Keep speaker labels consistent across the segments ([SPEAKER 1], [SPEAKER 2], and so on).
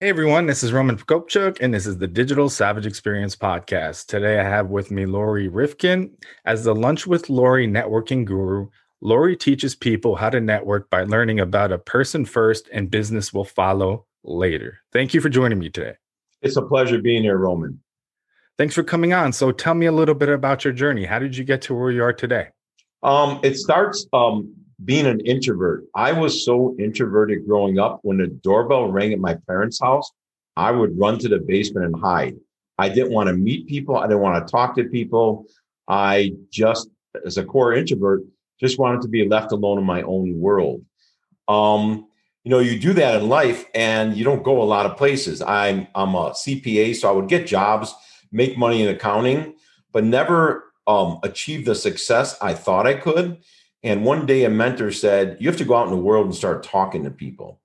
[SPEAKER 1] Hey everyone, this is Roman Prokopchuk, and this is the Digital Savage Experience podcast. Today I have with me Lori Rifkin. As the Lunch with Lori networking guru, Lori teaches people how to network by learning about a person first and business will follow later. Thank you for joining me today.
[SPEAKER 2] It's a pleasure being here, Roman.
[SPEAKER 1] Thanks for coming on. So tell me a little bit about your journey. How did you get to where you are today?
[SPEAKER 2] Um, it starts um, being an introvert. I was so introverted growing up. When the doorbell rang at my parents' house, I would run to the basement and hide. I didn't want to meet people. I didn't want to talk to people. I just, as a core introvert, just wanted to be left alone in my own world. Um, you know, you do that in life and you don't go a lot of places. I'm I'm a CPA, so I would get jobs, make money in accounting, but never um, achieve the success I thought I could and one day a mentor said, You have to go out in the world and start talking to people.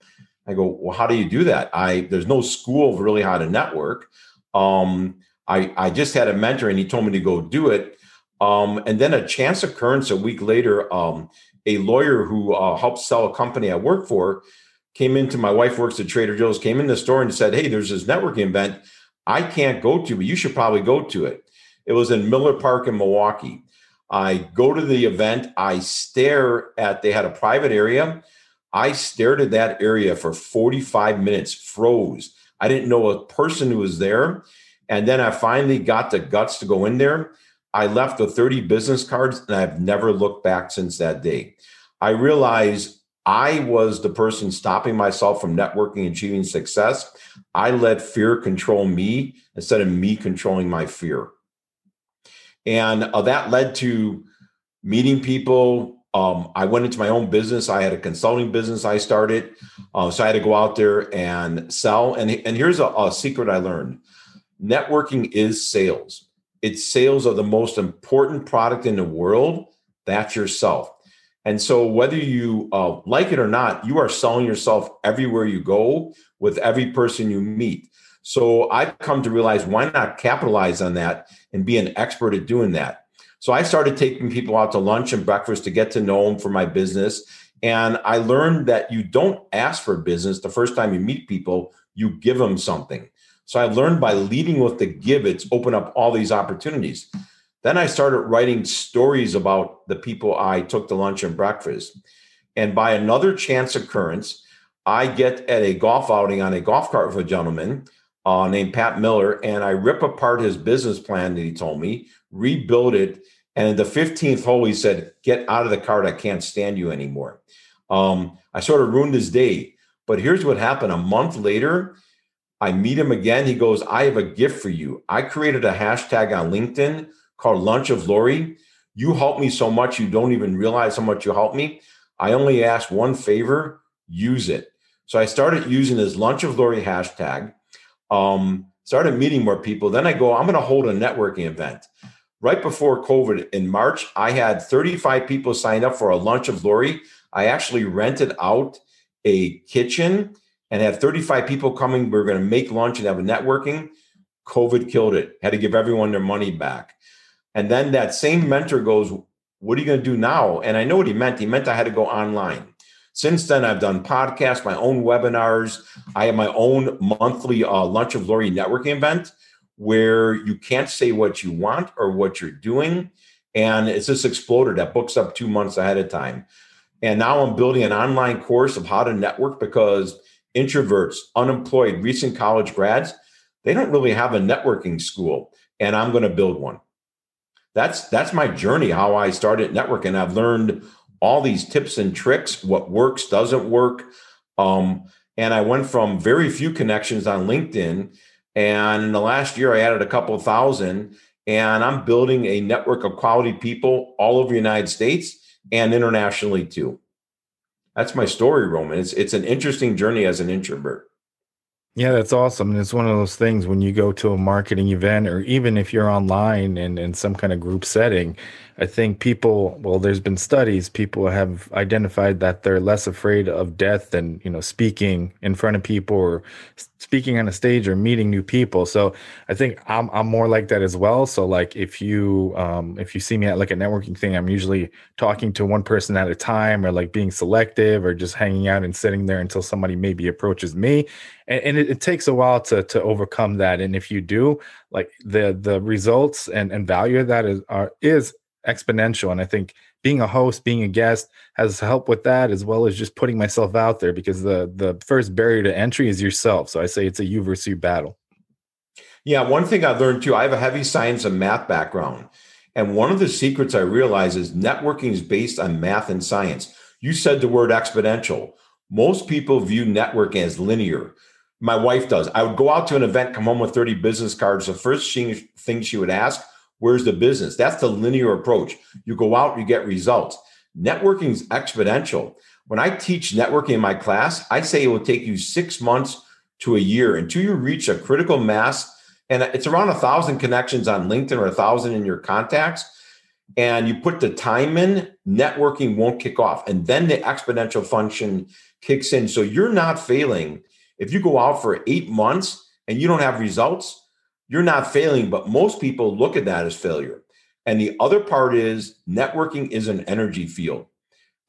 [SPEAKER 2] I go, Well, how do you do that? I there's no school of really how to network. Um, I, I just had a mentor and he told me to go do it. Um, and then a chance occurrence a week later, um, a lawyer who uh, helped sell a company I work for came into my wife works at Trader Joe's, came in the store and said, Hey, there's this networking event I can't go to, but you should probably go to it. It was in Miller Park in Milwaukee. I go to the event. I stare at, they had a private area. I stared at that area for 45 minutes, froze. I didn't know a person who was there. And then I finally got the guts to go in there. I left with 30 business cards and I've never looked back since that day. I realized I was the person stopping myself from networking achieving success. I let fear control me instead of me controlling my fear. And uh, that led to meeting people. Um, I went into my own business. I had a consulting business I started. Uh, so I had to go out there and sell. And, and here's a, a secret I learned networking is sales, it's sales of the most important product in the world. That's yourself. And so, whether you uh, like it or not, you are selling yourself everywhere you go with every person you meet. So I've come to realize why not capitalize on that and be an expert at doing that. So I started taking people out to lunch and breakfast to get to know them for my business. And I learned that you don't ask for business the first time you meet people, you give them something. So I learned by leading with the give, it's open up all these opportunities. Then I started writing stories about the people I took to lunch and breakfast. And by another chance occurrence, I get at a golf outing on a golf cart with a gentleman uh, named Pat Miller, and I rip apart his business plan that he told me, rebuild it. And the 15th hole, he said, Get out of the cart. I can't stand you anymore. Um, I sort of ruined his day. But here's what happened a month later, I meet him again. He goes, I have a gift for you. I created a hashtag on LinkedIn called Lunch of Lori. You helped me so much, you don't even realize how much you helped me. I only ask one favor use it. So I started using his Lunch of Lori hashtag um, started meeting more people. Then I go, I'm going to hold a networking event. Right before COVID in March, I had 35 people sign up for a lunch of Lori. I actually rented out a kitchen and had 35 people coming. We are going to make lunch and have a networking. COVID killed it. Had to give everyone their money back. And then that same mentor goes, What are you going to do now? And I know what he meant. He meant I had to go online. Since then, I've done podcasts, my own webinars. I have my own monthly uh, Lunch of Lori networking event where you can't say what you want or what you're doing. And it's just exploded. That book's up two months ahead of time. And now I'm building an online course of how to network because introverts, unemployed, recent college grads, they don't really have a networking school. And I'm going to build one. That's that's my journey, how I started networking. I've learned all these tips and tricks, what works, doesn't work. Um, and I went from very few connections on LinkedIn. And in the last year, I added a couple thousand. And I'm building a network of quality people all over the United States and internationally too. That's my story, Roman. It's it's an interesting journey as an introvert.
[SPEAKER 1] Yeah, that's awesome. And it's one of those things when you go to a marketing event or even if you're online and in some kind of group setting, I think people, well, there's been studies, people have identified that they're less afraid of death than, you know, speaking in front of people or speaking on a stage or meeting new people. So I think I'm, I'm more like that as well. So like if you, um, if you see me at like a networking thing, I'm usually talking to one person at a time or like being selective or just hanging out and sitting there until somebody maybe approaches me. And, and it, it takes a while to, to overcome that. And if you do like the, the results and, and value of that is, are, is exponential. And I think being a host, being a guest has helped with that as well as just putting myself out there because the the first barrier to entry is yourself. So I say it's a you versus you battle.
[SPEAKER 2] Yeah, one thing I've learned too, I have a heavy science and math background. And one of the secrets I realize is networking is based on math and science. You said the word exponential. Most people view networking as linear. My wife does. I would go out to an event, come home with 30 business cards. The first thing she would ask, Where's the business? That's the linear approach. You go out, you get results. Networking is exponential. When I teach networking in my class, I say it will take you six months to a year until you reach a critical mass. And it's around a thousand connections on LinkedIn or a thousand in your contacts. And you put the time in, networking won't kick off. And then the exponential function kicks in. So you're not failing. If you go out for eight months and you don't have results, you're not failing, but most people look at that as failure. And the other part is networking is an energy field.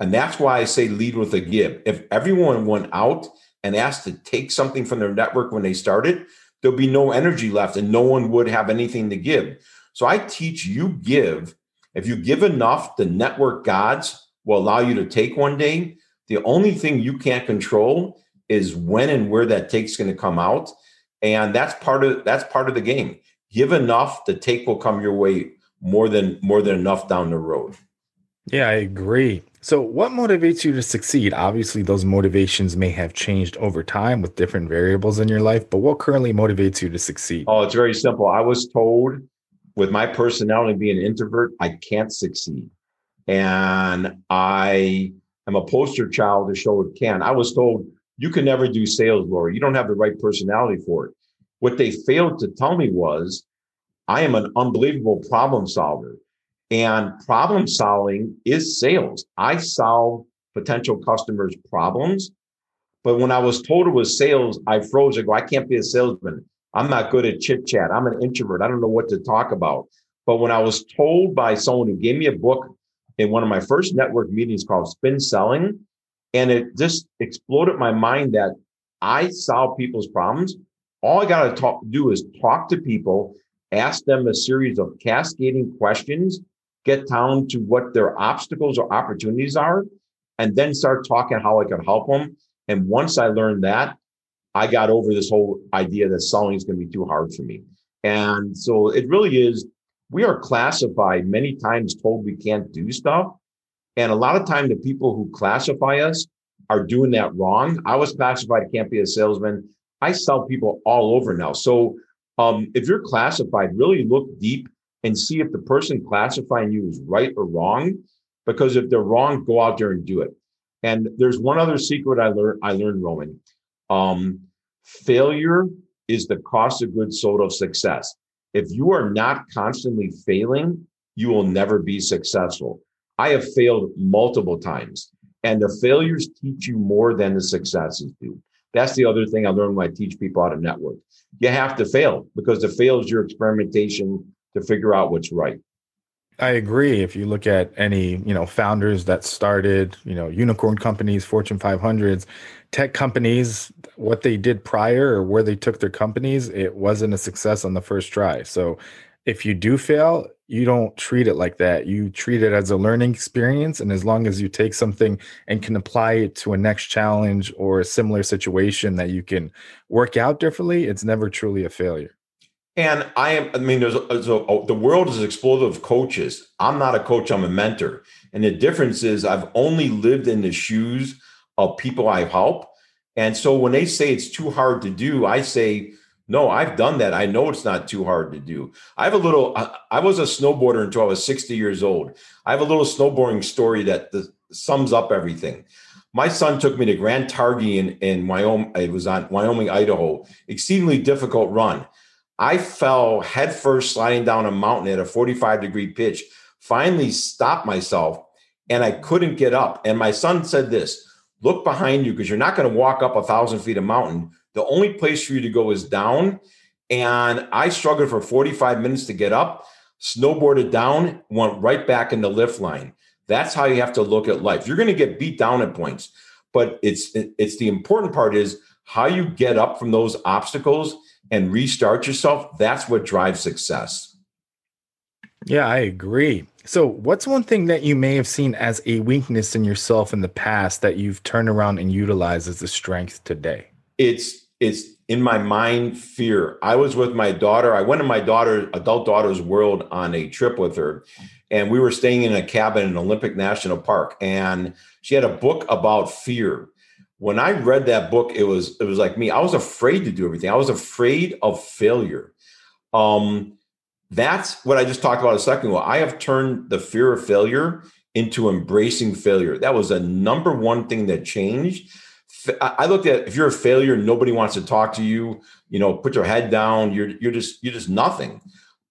[SPEAKER 2] And that's why I say lead with a give. If everyone went out and asked to take something from their network when they started, there'll be no energy left and no one would have anything to give. So I teach you give. If you give enough, the network gods will allow you to take one day. The only thing you can't control is when and where that take's going to come out and that's part of that's part of the game. Give enough the take will come your way more than more than enough down the road.
[SPEAKER 1] Yeah i agree. So what motivates you to succeed? Obviously those motivations may have changed over time with different variables in your life but what currently motivates you to succeed?
[SPEAKER 2] Oh it's very simple. I was told with my personality being an introvert i can't succeed. And i am a poster child to show it can. I was told you can never do sales, Lori. You don't have the right personality for it. What they failed to tell me was I am an unbelievable problem solver. And problem solving is sales. I solve potential customers' problems. But when I was told it was sales, I froze. I go, I can't be a salesman. I'm not good at chit chat. I'm an introvert. I don't know what to talk about. But when I was told by someone who gave me a book in one of my first network meetings called Spin Selling, and it just exploded my mind that I solve people's problems. All I got to do is talk to people, ask them a series of cascading questions, get down to what their obstacles or opportunities are, and then start talking how I can help them. And once I learned that, I got over this whole idea that selling is going to be too hard for me. And so it really is, we are classified many times told we can't do stuff. And a lot of time, the people who classify us are doing that wrong. I was classified can't be a salesman. I sell people all over now. So um, if you're classified, really look deep and see if the person classifying you is right or wrong. Because if they're wrong, go out there and do it. And there's one other secret I learned. I learned, Roman. Um, failure is the cost of goods sold of success. If you are not constantly failing, you will never be successful. I have failed multiple times, and the failures teach you more than the successes do. That's the other thing I learned when I teach people how to network. You have to fail because the fail is your experimentation to figure out what's right.
[SPEAKER 1] I agree. If you look at any, you know, founders that started, you know, unicorn companies, Fortune 500s, tech companies, what they did prior or where they took their companies, it wasn't a success on the first try. So if you do fail, you don't treat it like that. You treat it as a learning experience. And as long as you take something and can apply it to a next challenge or a similar situation that you can work out differently, it's never truly a failure.
[SPEAKER 2] And I am, I mean, there's, there's a, oh, the world is explosive of coaches. I'm not a coach, I'm a mentor. And the difference is I've only lived in the shoes of people I help. And so when they say it's too hard to do, I say, no, I've done that. I know it's not too hard to do. I have a little, I, was a snowboarder until I was 60 years old. I have a little snowboarding story that the, sums up everything. My son took me to Grand Targhee in, in Wyoming. It was on Wyoming, Idaho. Exceedingly difficult run. I fell headfirst sliding down a mountain at a 45 degree pitch. Finally stopped myself and I couldn't get up. And my son said this look behind you because you're not going to walk up a thousand feet of mountain. The only place for you to go is down. And I struggled for 45 minutes to get up, snowboarded down, went right back in the lift line. That's how you have to look at life. You're going to get beat down at points, but it's it's the important part is how you get up from those obstacles and restart yourself. That's what drives success.
[SPEAKER 1] Yeah, I agree. So, what's one thing that you may have seen as a weakness in yourself in the past that you've turned around and utilized as a strength today?
[SPEAKER 2] It's it's in my mind fear. I was with my daughter. I went to my daughter, adult daughter's world on a trip with her. And we were staying in a cabin in Olympic National Park. And she had a book about fear. When I read that book, it was it was like me. I was afraid to do everything. I was afraid of failure. Um, that's what I just talked about a second ago. I have turned the fear of failure into embracing failure. That was a number one thing that changed I looked at if you're a failure, nobody wants to talk to you. You know, put your head down. You're you're just you're just nothing.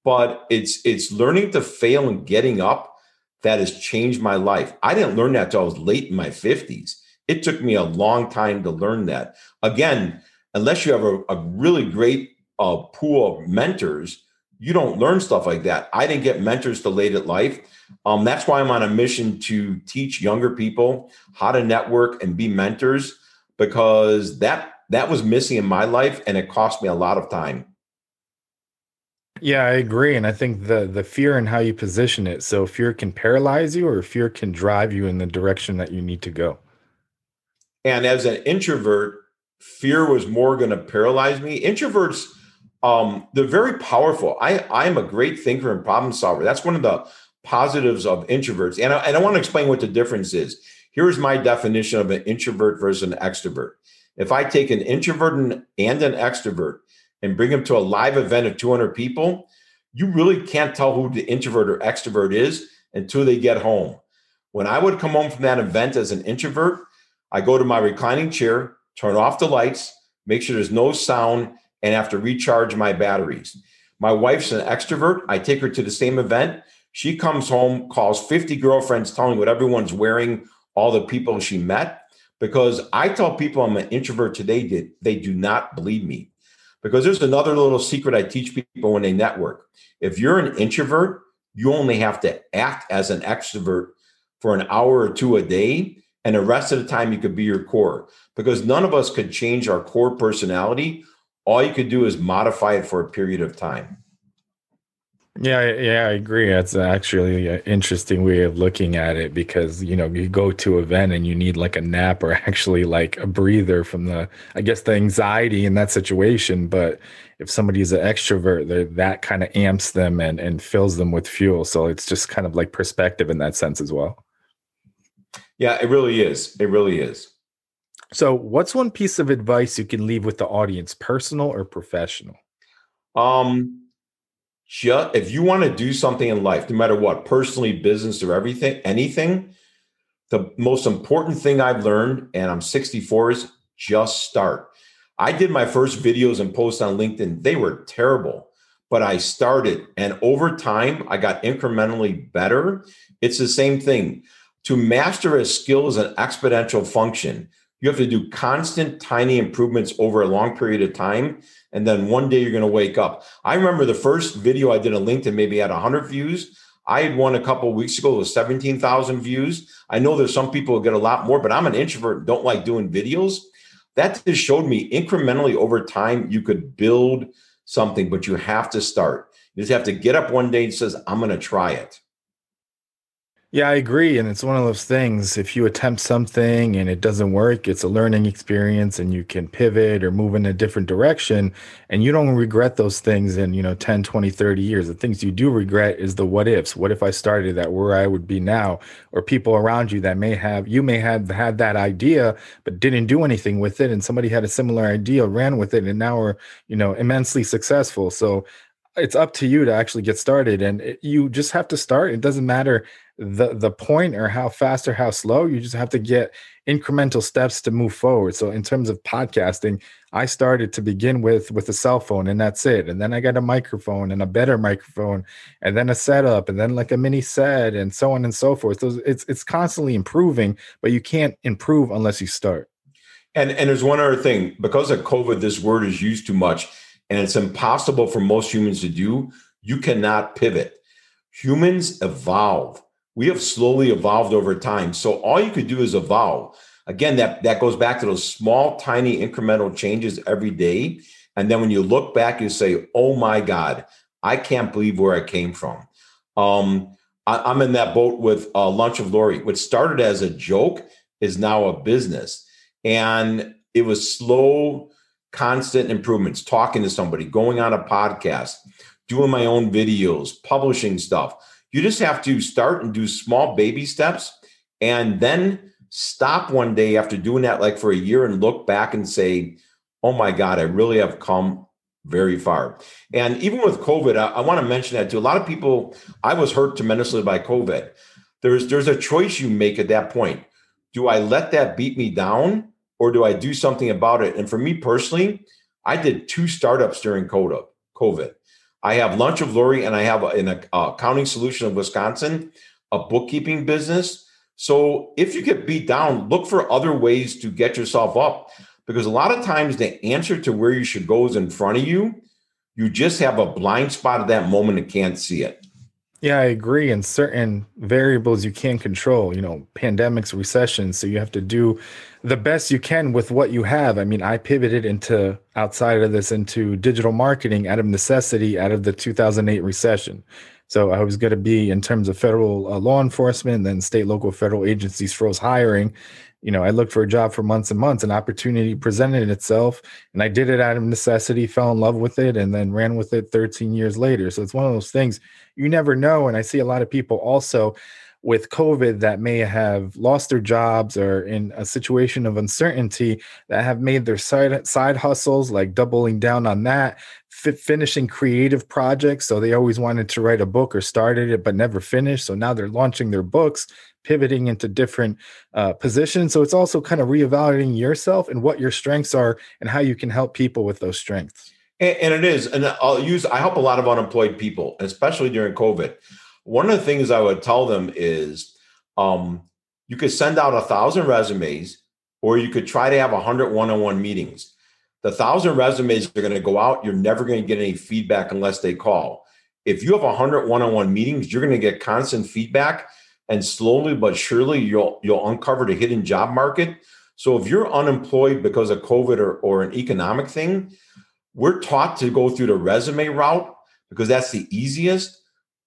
[SPEAKER 2] But it's it's learning to fail and getting up that has changed my life. I didn't learn that till I was late in my fifties. It took me a long time to learn that. Again, unless you have a, a really great uh, pool of mentors, you don't learn stuff like that. I didn't get mentors till late at life. Um, that's why I'm on a mission to teach younger people how to network and be mentors because that that was missing in my life and it cost me a lot of time.
[SPEAKER 1] Yeah, I agree. And I think the the fear and how you position it. So fear can paralyze you or fear can drive you in the direction that you need to go.
[SPEAKER 2] And as an introvert, fear was more going to paralyze me. Introverts, um, they're very powerful. I I am a great thinker and problem solver. That's one of the positives of introverts. And I, and I want to explain what the difference is. Here's my definition of an introvert versus an extrovert. If I take an introvert and, an extrovert and bring them to a live event of 200 people, you really can't tell who the introvert or extrovert is until they get home. When I would come home from that event as an introvert, I go to my reclining chair, turn off the lights, make sure there's no sound, and have to recharge my batteries. My wife's an extrovert. I take her to the same event. She comes home, calls 50 girlfriends, telling what everyone's wearing all the people she met because I tell people I'm an introvert today that they do not believe me. Because there's another little secret I teach people when they network. If you're an introvert, you only have to act as an extrovert for an hour or two a day, and the rest of the time you could be your core. Because none of us could change our core personality. All you could do is modify it for a period of time.
[SPEAKER 1] Yeah, yeah, I agree. That's actually an interesting way of looking at it because you know you go to an event and you need like a nap or actually like a breather from the, I guess, the anxiety in that situation. But if somebody's an extrovert, that kind of amps them and and fills them with fuel. So it's just kind of like perspective in that sense as well.
[SPEAKER 2] Yeah, it really is. It really is.
[SPEAKER 1] So, what's one piece of advice you can leave with the audience, personal or professional?
[SPEAKER 2] Um, just if you want to do something in life, no matter what, personally, business, or everything, anything, the most important thing I've learned, and I'm 64, is just start. I did my first videos and posts on LinkedIn. They were terrible, but I started. And over time, I got incrementally better. It's the same thing. To master a skill is an exponential function. You have to do constant, tiny improvements over a long period of time and then one day you're going to wake up. I remember the first video I did on LinkedIn maybe had 100 views. I had one a couple weeks ago with 17,000 views. I know there's some people who get a lot more, but I'm an introvert, don't like doing videos. That just showed me incrementally over time you could build something, but you have to start. You just have to get up one day and says, I'm going to try it.
[SPEAKER 1] Yeah, I agree. And it's one of those things. If you attempt something and it doesn't work, it's a learning experience and you can pivot or move in a different direction. And you don't regret those things in, you know, 10, 20, 30 years. The things you do regret is the what ifs. What if I started that where I would be now? Or people around you that may have, you may have had that idea, but didn't do anything with it. And somebody had a similar idea, ran with it, and now are, you know, immensely successful. So it's up to you to actually get started and it, you just have to start. It doesn't matter the the point or how fast or how slow you just have to get incremental steps to move forward. So in terms of podcasting i started to begin with with a cell phone and that's it. And then i got a microphone and a better microphone and then a setup and then like a mini set and so on and so forth. So it's it's constantly improving but you can't improve unless you start.
[SPEAKER 2] And and there's one other thing. Because of covid this word is used too much and it's impossible for most humans to do you cannot pivot humans evolve we have slowly evolved over time. So all you could do is evolve. Again, that, that goes back to those small, tiny incremental changes every day. And then when you look back, you say, oh my God, I can't believe where I came from. Um, I, am in that boat with uh, Lunch of Lori. What started as a joke is now a business. And it was slow, constant improvements, talking to somebody, going on a podcast, doing my own videos, publishing stuff you just have to start and do small baby steps and then stop one day after doing that, like for a year, and look back and say, oh my God, I really have come very far. And even with COVID, I, I want to mention that to a lot of people, I was hurt tremendously by COVID. There's there's a choice you make at that point. Do I let that beat me down or do I do something about it? And for me personally, I did two startups during COVID. I have Lunch of Lori and I have an uh, accounting solution of Wisconsin, a bookkeeping business. So if you get beat down, look for other ways to get yourself up because a lot of times the answer to where you should go is in front of you. You just have a blind spot at that moment and can't see it.
[SPEAKER 1] Yeah, I agree. And certain variables you can't control, you know, pandemics, recessions. So you have to do the best you can with what you have. I mean, I pivoted into outside of this into digital marketing out of necessity out of the 2008 recession. So I was going to be in terms of federal uh, law enforcement, then state, local, federal agencies froze hiring. You know, I looked for a job for months and months. An opportunity presented itself, and I did it out of necessity. Fell in love with it, and then ran with it 13 years later. So it's one of those things you never know. And I see a lot of people also with COVID that may have lost their jobs or in a situation of uncertainty that have made their side side hustles like doubling down on that, f- finishing creative projects. So they always wanted to write a book or started it but never finished. So now they're launching their books, pivoting into different uh, positions. So it's also kind of reevaluating yourself and what your strengths are and how you can help people with those strengths.
[SPEAKER 2] And, and it is, and I'll use. I help a lot of unemployed people, especially during COVID. One of the things I would tell them is, um, you could send out a thousand resumes, or you could try to have a hundred one-on-one meetings. The thousand resumes are going to go out. You're never going to get any feedback unless they call. If you have a hundred one-on-one meetings, you're going to get constant feedback, and slowly but surely you'll you'll uncover the hidden job market. So if you're unemployed because of COVID or, or an economic thing, we're taught to go through the resume route because that's the easiest.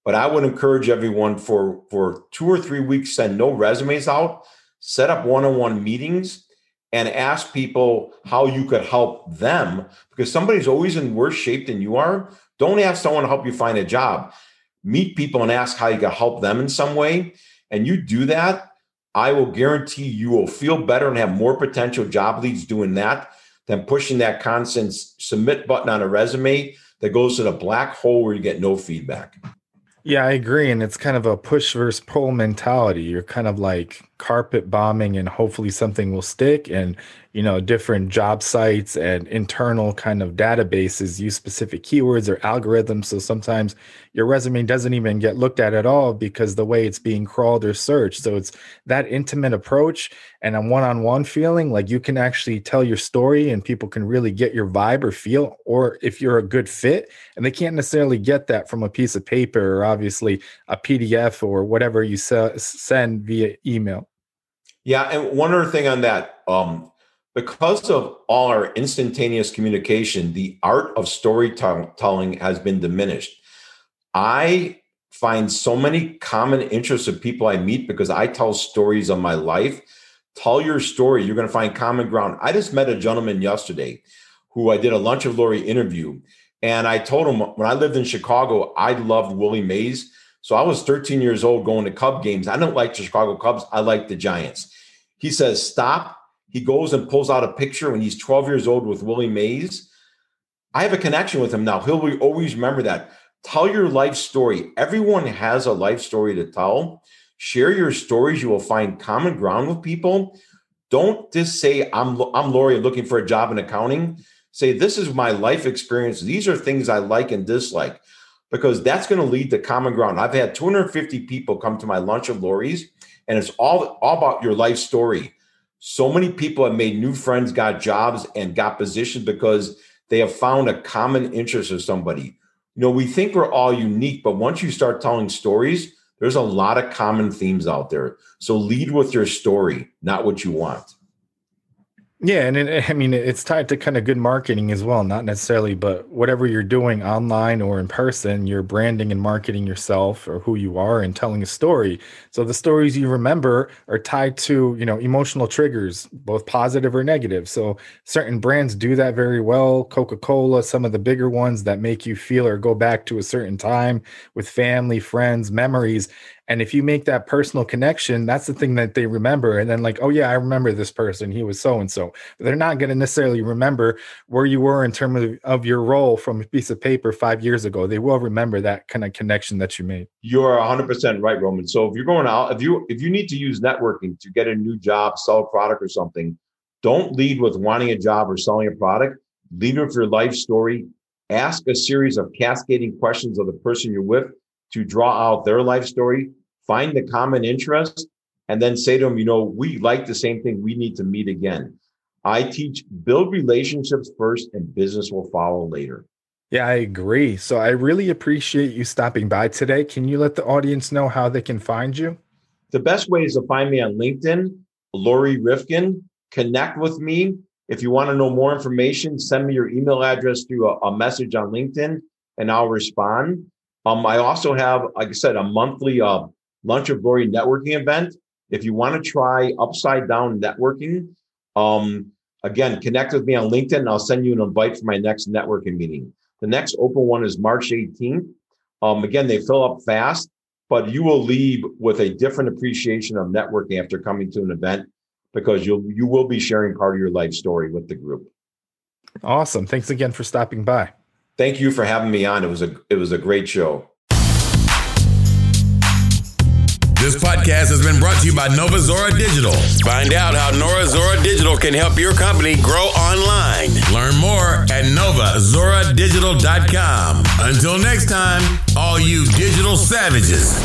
[SPEAKER 2] But I would encourage everyone for for two or three weeks, send no resumes out, set up one-on-one meetings, and ask people how you could help them because somebody's always in worse shape than you are. Don't ask someone to help you find a job. Meet people and ask how you can help them in some way. And you do that, I will guarantee you will feel better and have more potential job leads doing that than pushing that constant submit button on a resume that goes to the black hole where you get no feedback.
[SPEAKER 1] Yeah, I agree. And it's kind of a push versus pull mentality. You're kind of like carpet bombing and hopefully something will stick. And you know different job sites and internal kind of databases use specific keywords or algorithms. So sometimes your resume doesn't even get looked at at all because the way it's being crawled or searched. So it's that intimate approach and a one-on-one feeling like you can actually tell your story and people can really get your vibe or feel or if you're a good fit. And they can't necessarily get that from a piece of paper or obviously a pdf or whatever you send via email
[SPEAKER 2] yeah and one other thing on that um because of all our instantaneous communication, the art of storytelling has been diminished. I find so many common interests of people I meet because I tell stories of my life. Tell your story, you're going to find common ground. I just met a gentleman yesterday who I did a Lunch of Lori interview. And I told him when I lived in Chicago, I loved Willie Mays. So I was 13 years old going to Cub games. I don't like the Chicago Cubs, I like the Giants. He says, Stop he goes and pulls out a picture when he's 12 years old with Willie Mays. I have a connection with him now. He'll always remember that. Tell your life story. Everyone has a life story to tell. Share your stories. You will find common ground with people. Don't just say, I'm, I'm Lori looking for a job in accounting. Say, this is my life experience. These are things I like and dislike because that's going to lead to common ground. I've had 250 people come to my lunch of Lori's, and it's all, all about your life story. So many people have made new friends, got jobs, and got positions because they have found a common interest of somebody. You know, we think we're all unique, but once you start telling stories, there's a lot of common themes out there. So lead with your story, not what you want.
[SPEAKER 1] Yeah, and it, I mean it's tied to kind of good marketing as well, not necessarily, but whatever you're doing online or in person, you're branding and marketing yourself or who you are and telling a story. So the stories you remember are tied to, you know, emotional triggers, both positive or negative. So certain brands do that very well. Coca-Cola, some of the bigger ones that make you feel or go back to a certain time with family, friends, memories. And if you make that personal connection, that's the thing that they remember. And then, like, oh, yeah, I remember this person. He was so and so. They're not going to necessarily remember where you were in terms of, of your role from a piece of paper five years ago. They will remember that kind of connection that you made.
[SPEAKER 2] You're 100% right, Roman. So if you're going out, if you if you need to use networking to get a new job, sell a product or something, don't lead with wanting a job or selling a product. Lead with your life story. Ask a series of cascading questions of the person you're with to draw out their life story, find the common interest, and then say to them, you know, we like the same thing. We need to meet again. I teach build relationships first and business will follow later.
[SPEAKER 1] Yeah, I agree. So I really appreciate you stopping by today. Can you let the audience know how they can find you?
[SPEAKER 2] The best way is to find me on LinkedIn, Lori Rifkin. Connect with me. If you want to know more information, send me your email address through a, a message on LinkedIn and I'll respond. Um, I also have, like I said, a monthly uh, Lunch of Lori networking event. If you want to try upside down networking, um, again, connect with me on LinkedIn and I'll send you an invite for my next networking meeting. The next open one is March 18th. Um, again, they fill up fast, but you will leave with a different appreciation of networking after coming to an event because you'll you will be sharing part of your life story with the group.
[SPEAKER 1] Awesome. Thanks again for stopping by.
[SPEAKER 2] Thank you for having me on. It was a it was a great show.
[SPEAKER 3] This podcast has been brought to you by Nova Zora Digital. Find out how Nova Zora Digital can help your company grow online. Learn more at novazoradigital.com. Until next time, all you digital savages.